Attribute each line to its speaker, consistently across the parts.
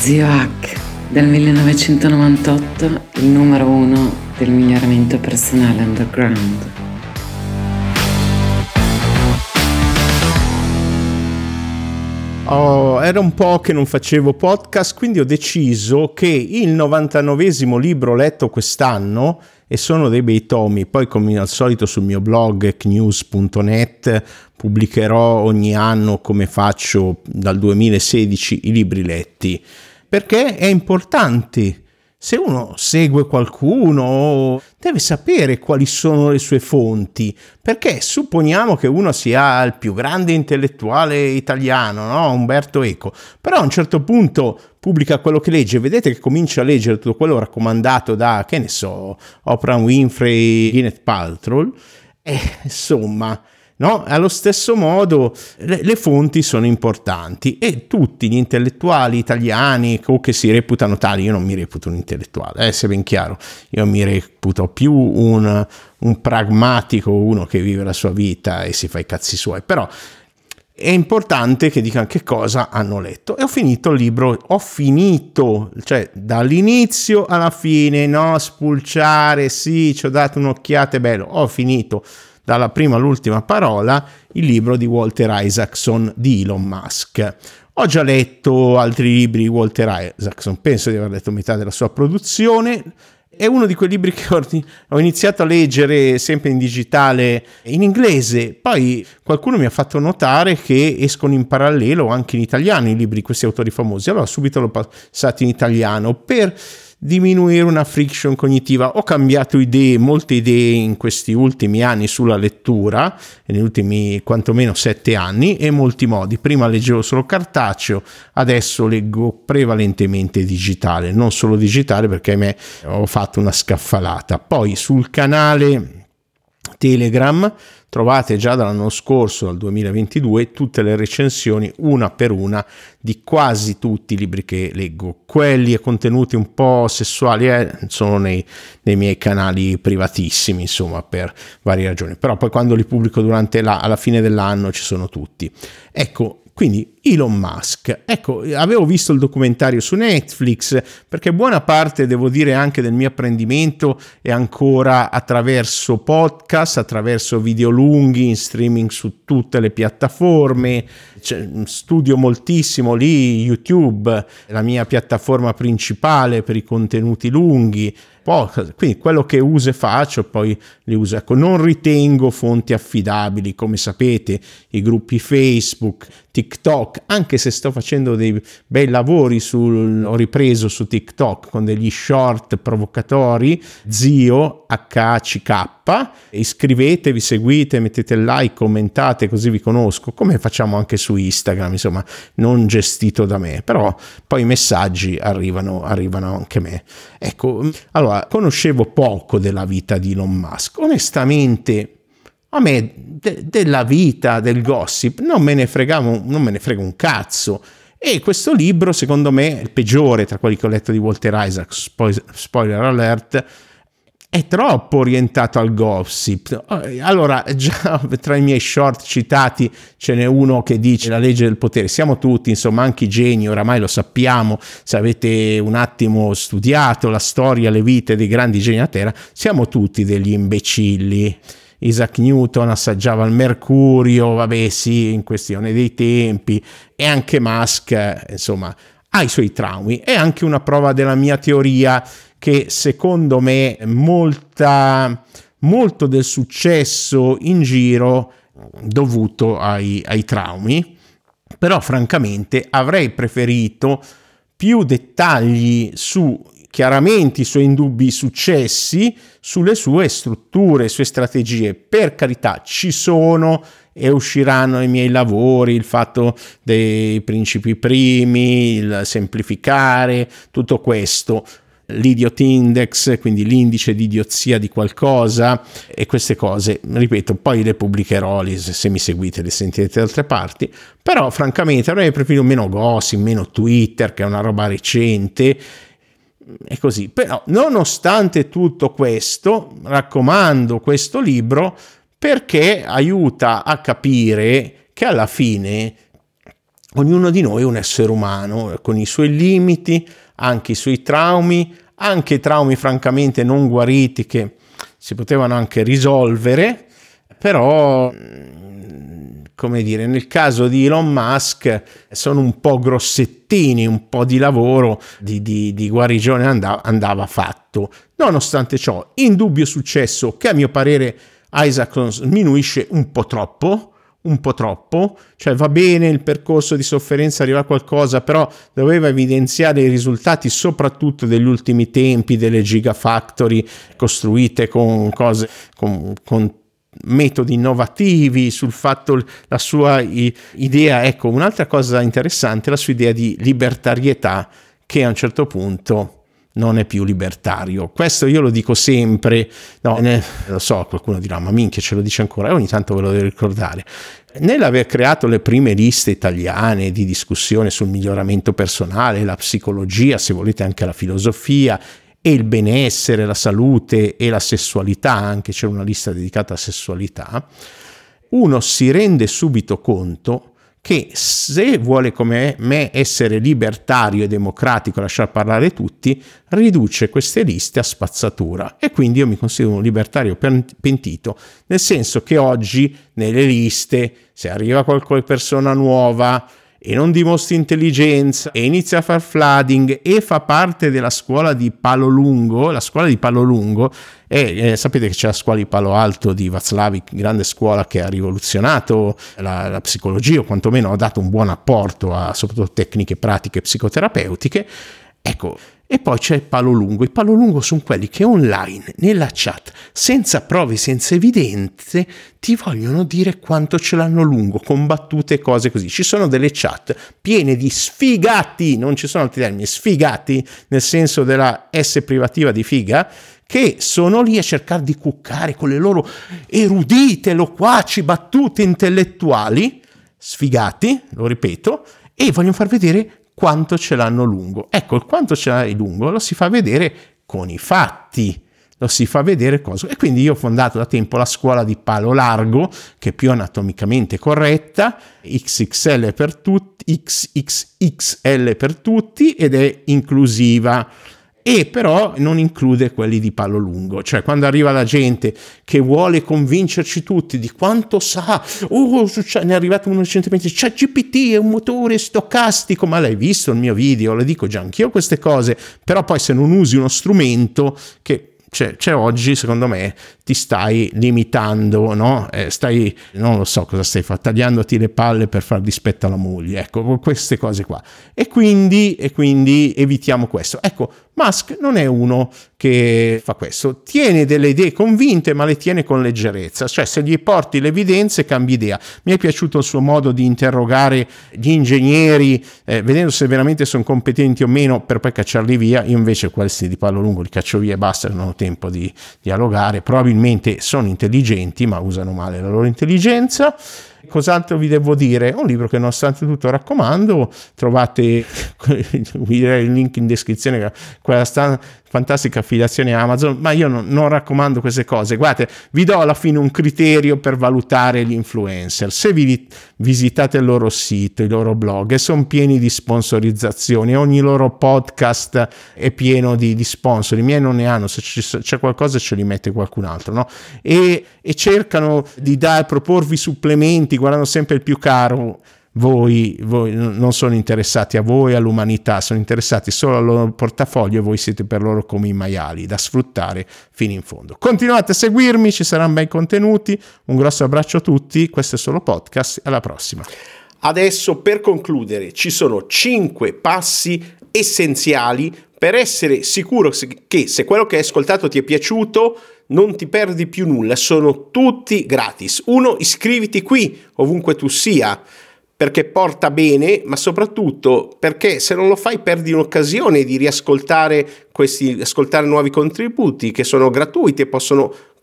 Speaker 1: Zio Hack del 1998, il numero uno del miglioramento personale underground.
Speaker 2: Oh, era un po' che non facevo podcast, quindi ho deciso che il 99 libro letto quest'anno, e sono dei bei tomi, poi come al solito sul mio blog knews.net pubblicherò ogni anno come faccio dal 2016 i libri letti perché è importante. Se uno segue qualcuno, deve sapere quali sono le sue fonti, perché supponiamo che uno sia il più grande intellettuale italiano, no? Umberto Eco, però a un certo punto pubblica quello che legge, vedete che comincia a leggere tutto quello raccomandato da, che ne so, Oprah Winfrey, Gwyneth Paltrow, e insomma No? Allo stesso modo le, le, fonti sono importanti e tutti gli intellettuali italiani o che si reputano tali, io non mi reputo un intellettuale, eh, se ben chiaro, io mi reputo più un, un pragmatico, uno che vive la sua vita e si fa i cazzi suoi, però è importante che dicano che cosa hanno letto. E ho finito il libro, ho finito, cioè dall'inizio alla fine, no? Spulciare, sì, ci ho dato un'occhiata, è bello, ho finito dalla prima all'ultima parola, il libro di Walter Isaacson di Elon Musk. Ho già letto altri libri di Walter Isaacson, penso di aver letto metà della sua produzione. È uno di quei libri che ho iniziato a leggere sempre in digitale in inglese, poi qualcuno mi ha fatto notare che escono in parallelo anche in italiano i libri di questi autori famosi, allora subito l'ho passato in italiano per diminuire una friction cognitiva. Ho cambiato idee, molte idee in questi ultimi anni sulla lettura, negli ultimi quantomeno sette anni, e molti modi. Prima leggevo solo cartaceo, adesso leggo prevalentemente digitale, non solo digitale perché me ho fatto una scaffalata. Poi sul canale Telegram trovate già dall'anno scorso, dal 2022, tutte le recensioni una per una di quasi tutti i libri che leggo. Quelli e contenuti un po' sessuali eh, sono nei, nei, miei canali privatissimi, insomma, per varie ragioni. Però poi quando li pubblico durante la, alla fine dell'anno ci sono tutti. Ecco, quindi Elon Musk. Ecco, avevo visto il documentario su Netflix perché buona parte, devo dire, anche del mio apprendimento è ancora attraverso podcast, attraverso video lunghi in streaming su tutte le piattaforme. Cioè, studio moltissimo lì YouTube, la mia piattaforma principale per i contenuti lunghi quindi quello che uso e faccio poi li uso. Ecco, non ritengo fonti affidabili, come sapete, i gruppi Facebook, TikTok, anche se sto facendo dei bei lavori sul, ho ripreso su TikTok con degli short provocatori, zio HCK, iscrivetevi, seguite, mettete like, commentate, così vi conosco, come facciamo anche su Instagram, insomma, non gestito da me, però poi i messaggi arrivano, arrivano anche a me. Ecco, allora, conoscevo poco della vita di Elon Musk, onestamente a me de- della vita, del gossip, non me ne fregavo, non me ne frega un cazzo. E questo libro, secondo me, è il peggiore tra quelli che ho letto di Walter Isaac, spoiler alert, è troppo orientato al gossip. Allora, già tra i miei short citati ce n'è uno che dice la legge del potere. Siamo tutti, insomma, anche i geni, oramai lo sappiamo, se avete un attimo studiato la storia, le vite dei grandi geni a terra, siamo tutti degli imbecilli. Isaac Newton assaggiava il mercurio, vabbè sì, in questione dei tempi, e anche Musk, insomma, ha i suoi traumi. È anche una prova della mia teoria che secondo me molta, molto del successo in giro dovuto ai, ai traumi, però francamente avrei preferito più dettagli su chiaramente i suoi indubbi successi sulle sue strutture, sue strategie. Per carità, ci sono e usciranno i miei lavori, il fatto dei principi primi, il semplificare, tutto questo. L'idiot index, quindi l'indice di idiozia di qualcosa e queste cose, ripeto, poi le pubblicherò, se mi seguite le sentirete da altre parti, però francamente avrei preferito meno gossip, meno Twitter, che è una roba recente, e così. Però nonostante tutto questo, raccomando questo libro perché aiuta a capire che alla fine ognuno di noi è un essere umano con i suoi limiti, anche i suoi traumi, anche traumi francamente non guariti che si potevano anche risolvere, però come dire, nel caso di Elon Musk sono un po' grossettini, un po' di lavoro di, di, di guarigione andava, andava fatto. Nonostante ciò, indubbio successo che a mio parere Isaacson sminuisce un po' troppo, un po' troppo, cioè va bene il percorso di sofferenza, arriva a qualcosa, però doveva evidenziare i risultati soprattutto degli ultimi tempi delle gigafactory costruite con cose, con, con metodi innovativi, sul fatto la sua idea, ecco, un'altra cosa interessante la sua idea di libertarietà che a un certo punto non è più libertario. Questo io lo dico sempre, no, ne, lo so, qualcuno dirà, ma minchia ce lo dice ancora, e ogni tanto ve lo devo ricordare. Nell'aver creato le prime liste italiane di discussione sul miglioramento personale, la psicologia, se volete anche la filosofia e il benessere, la salute e la sessualità, anche c'è una lista dedicata alla sessualità, uno si rende subito conto che se vuole come me essere libertario e democratico, lasciar parlare tutti, riduce queste liste a spazzatura. E quindi io mi considero un libertario pentito, nel senso che oggi nelle liste se arriva qualche persona nuova e non dimostri intelligenza e inizia a far flooding e fa parte della scuola di Palo Lungo, la scuola di Palo Lungo, e eh, sapete che c'è la scuola di Palo Alto di Václavic, grande scuola che ha rivoluzionato la, la psicologia o quantomeno ha dato un buon apporto a soprattutto tecniche pratiche psicoterapeutiche. Ecco, e poi c'è il palo lungo. I palo lungo sono quelli che online, nella chat, senza prove, senza evidenze, ti vogliono dire quanto ce l'hanno lungo, con battute e cose così. Ci sono delle chat piene di sfigati, non ci sono altri termini, sfigati nel senso della S privativa di figa, che sono lì a cercare di cuccare con le loro erudite, loquaci battute intellettuali, sfigati, lo ripeto, e vogliono far vedere quanto ce l'hanno lungo. Ecco, il quanto ce l'hai lungo lo si fa vedere con i fatti, lo si fa vedere cosa. E quindi io ho fondato da tempo la scuola di palo largo, che è più anatomicamente corretta, XXL per tutti, XXXL per tutti ed è inclusiva e però non include quelli di palo lungo, cioè quando arriva la gente che vuole convincerci tutti di quanto sa, oh, ne è arrivato uno recentemente, c'è GPT, è un motore stocastico, ma l'hai visto il mio video, le dico già anch'io queste cose, però poi se non usi uno strumento che c'è, c'è, oggi, secondo me, ti stai limitando, no? Eh, stai, non lo so cosa stai facendo, tagliandoti le palle per far dispetto alla moglie, ecco, queste cose qua. E quindi, e quindi evitiamo questo. Ecco, Musk non è uno che fa questo, tiene delle idee convinte ma le tiene con leggerezza, cioè se gli porti le evidenze cambi idea. Mi è piaciuto il suo modo di interrogare gli ingegneri, eh, vedendo se veramente sono competenti o meno per poi cacciarli via, io invece questi di palo lungo li caccio via e basta, non ho tempo di dialogare, probabilmente sono intelligenti ma usano male la loro intelligenza. Cos'altro vi devo dire? Un libro che nonostante tutto raccomando, trovate il link in descrizione, quella sta, fantastica affiliazione Amazon, ma io non, non, raccomando queste cose. Guardate, vi do alla fine un criterio per valutare gli influencer. Se vi visitate il loro sito, i loro blog, e sono pieni di sponsorizzazioni, ogni loro podcast è pieno di, di sponsor, i miei non ne hanno, se c'è qualcosa ce li mette qualcun altro, no? E, e cercano di dare, proporvi supplementi, guardano sempre il più caro voi, voi, non sono interessati a voi, all'umanità, sono interessati solo al loro portafoglio e voi siete per loro come i maiali da sfruttare fino in fondo. Continuate a seguirmi, ci saranno bei contenuti. Un grosso abbraccio a tutti, questo è solo podcast, alla prossima. Adesso per concludere ci sono 5 passi essenziali per essere sicuro che se quello che hai ascoltato ti è piaciuto non ti perdi più nulla, sono tutti gratis. Uno, iscriviti qui ovunque tu sia perché porta bene, ma soprattutto perché se non lo fai perdi un'occasione di riascoltare questi, ascoltare nuovi contributi che sono gratuiti e possono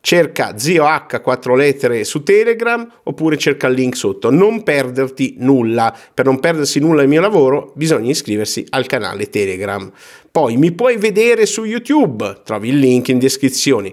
Speaker 2: cerca zio H 4 lettere su Telegram oppure cerca il link sotto. Non perderti nulla. Per non perdersi nulla del mio lavoro bisogna iscriversi al canale Telegram. Poi mi puoi vedere su YouTube, trovi il link in descrizione.